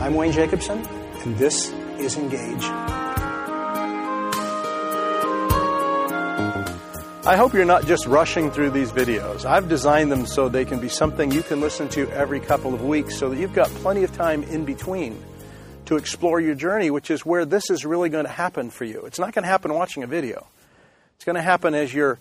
I'm Wayne Jacobsen, and this is Engage. I hope you're not just rushing through these videos. I've designed them so they can be something you can listen to every couple of weeks so that you've got plenty of time in between to explore your journey, which is where this is really going to happen for you. It's not going to happen watching a video. It's going to happen as you're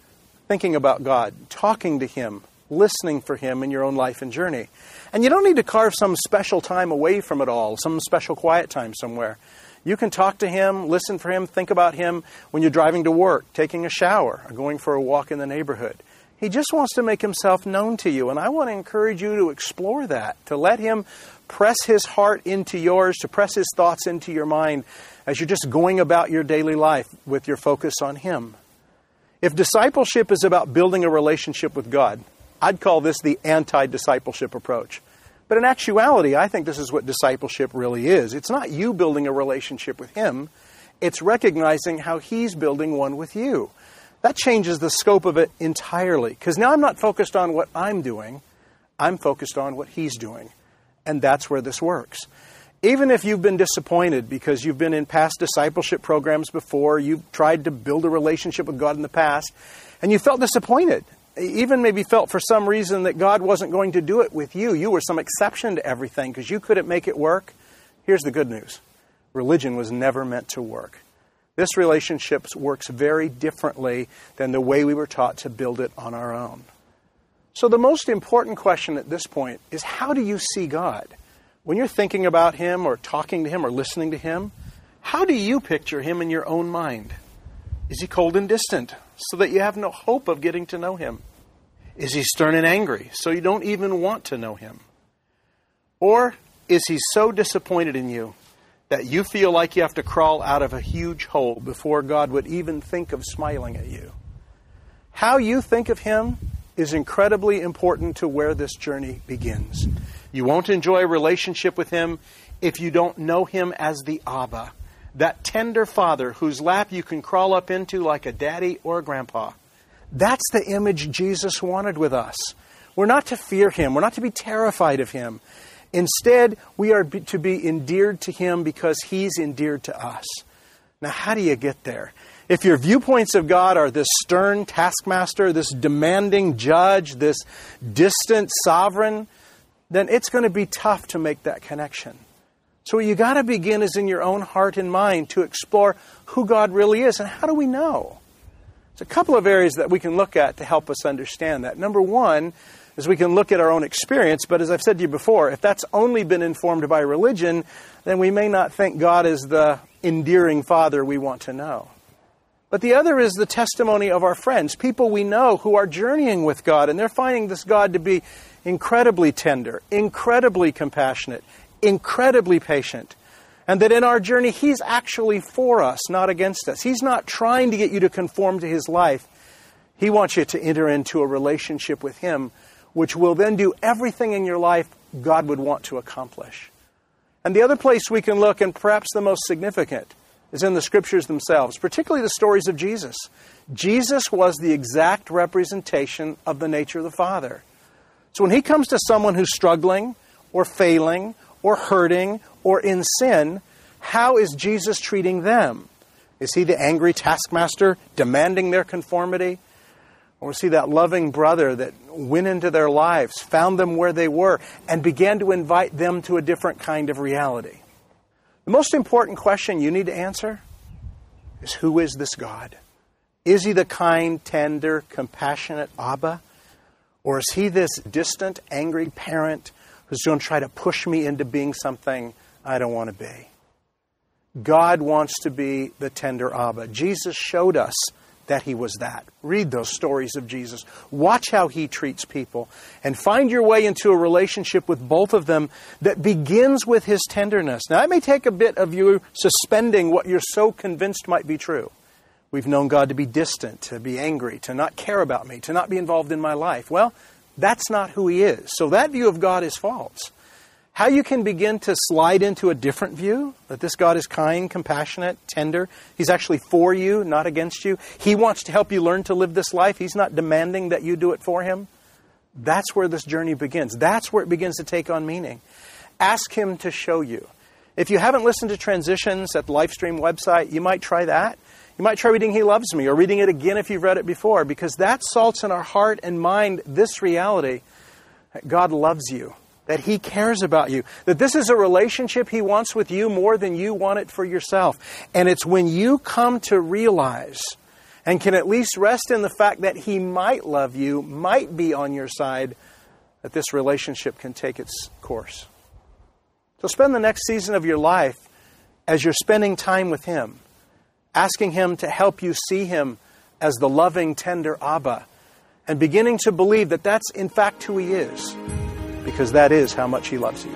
thinking about God, talking to Him, listening for Him in your own life and journey. And you don't need to carve some special time away from it all, some special quiet time somewhere. You can talk to Him, listen for Him, think about Him when you're driving to work, taking a shower, or going for a walk in the neighborhood. He just wants to make Himself known to you, and I want to encourage you to explore that, to let Him press His heart into yours, to press His thoughts into your mind as you're just going about your daily life with your focus on Him. If discipleship is about building a relationship with God, I'd call this the anti discipleship approach. But in actuality, I think this is what discipleship really is. It's not you building a relationship with Him, it's recognizing how He's building one with you. That changes the scope of it entirely. Because now I'm not focused on what I'm doing, I'm focused on what He's doing. And that's where this works. Even if you've been disappointed because you've been in past discipleship programs before, you've tried to build a relationship with God in the past, and you felt disappointed, even maybe felt for some reason that God wasn't going to do it with you, you were some exception to everything because you couldn't make it work, here's the good news religion was never meant to work. This relationship works very differently than the way we were taught to build it on our own. So, the most important question at this point is how do you see God? When you're thinking about Him or talking to Him or listening to Him, how do you picture Him in your own mind? Is He cold and distant so that you have no hope of getting to know Him? Is He stern and angry so you don't even want to know Him? Or is He so disappointed in you that you feel like you have to crawl out of a huge hole before God would even think of smiling at you? How you think of Him is incredibly important to where this journey begins. You won't enjoy a relationship with Him if you don't know Him as the Abba, that tender Father whose lap you can crawl up into like a daddy or a grandpa. That's the image Jesus wanted with us. We're not to fear Him, we're not to be terrified of Him. Instead, we are to be endeared to Him because He's endeared to us. Now, how do you get there? If your viewpoints of God are this stern taskmaster, this demanding judge, this distant sovereign, then it's going to be tough to make that connection. So, what you got to begin is in your own heart and mind to explore who God really is and how do we know? There's a couple of areas that we can look at to help us understand that. Number one is we can look at our own experience, but as I've said to you before, if that's only been informed by religion, then we may not think God is the endearing Father we want to know. But the other is the testimony of our friends, people we know who are journeying with God, and they're finding this God to be incredibly tender, incredibly compassionate, incredibly patient. And that in our journey, He's actually for us, not against us. He's not trying to get you to conform to His life. He wants you to enter into a relationship with Him, which will then do everything in your life God would want to accomplish. And the other place we can look, and perhaps the most significant, is in the scriptures themselves, particularly the stories of Jesus. Jesus was the exact representation of the nature of the Father. So when he comes to someone who's struggling or failing or hurting or in sin, how is Jesus treating them? Is he the angry taskmaster demanding their conformity? Or is he that loving brother that went into their lives, found them where they were, and began to invite them to a different kind of reality? The most important question you need to answer is who is this God? Is he the kind, tender, compassionate Abba? Or is he this distant, angry parent who's going to try to push me into being something I don't want to be? God wants to be the tender Abba. Jesus showed us that he was that. Read those stories of Jesus. Watch how he treats people and find your way into a relationship with both of them that begins with his tenderness. Now, it may take a bit of you suspending what you're so convinced might be true. We've known God to be distant, to be angry, to not care about me, to not be involved in my life. Well, that's not who He is. So that view of God is false. How you can begin to slide into a different view that this God is kind, compassionate, tender. He's actually for you, not against you. He wants to help you learn to live this life. He's not demanding that you do it for Him. That's where this journey begins. That's where it begins to take on meaning. Ask Him to show you. If you haven't listened to Transitions at the Lifestream website, you might try that. You might try reading He Loves Me or reading it again if you've read it before, because that salts in our heart and mind this reality that God loves you, that He cares about you, that this is a relationship He wants with you more than you want it for yourself. And it's when you come to realize and can at least rest in the fact that He might love you, might be on your side, that this relationship can take its course. So spend the next season of your life as you're spending time with Him, asking Him to help you see Him as the loving, tender Abba, and beginning to believe that that's in fact who He is, because that is how much He loves you.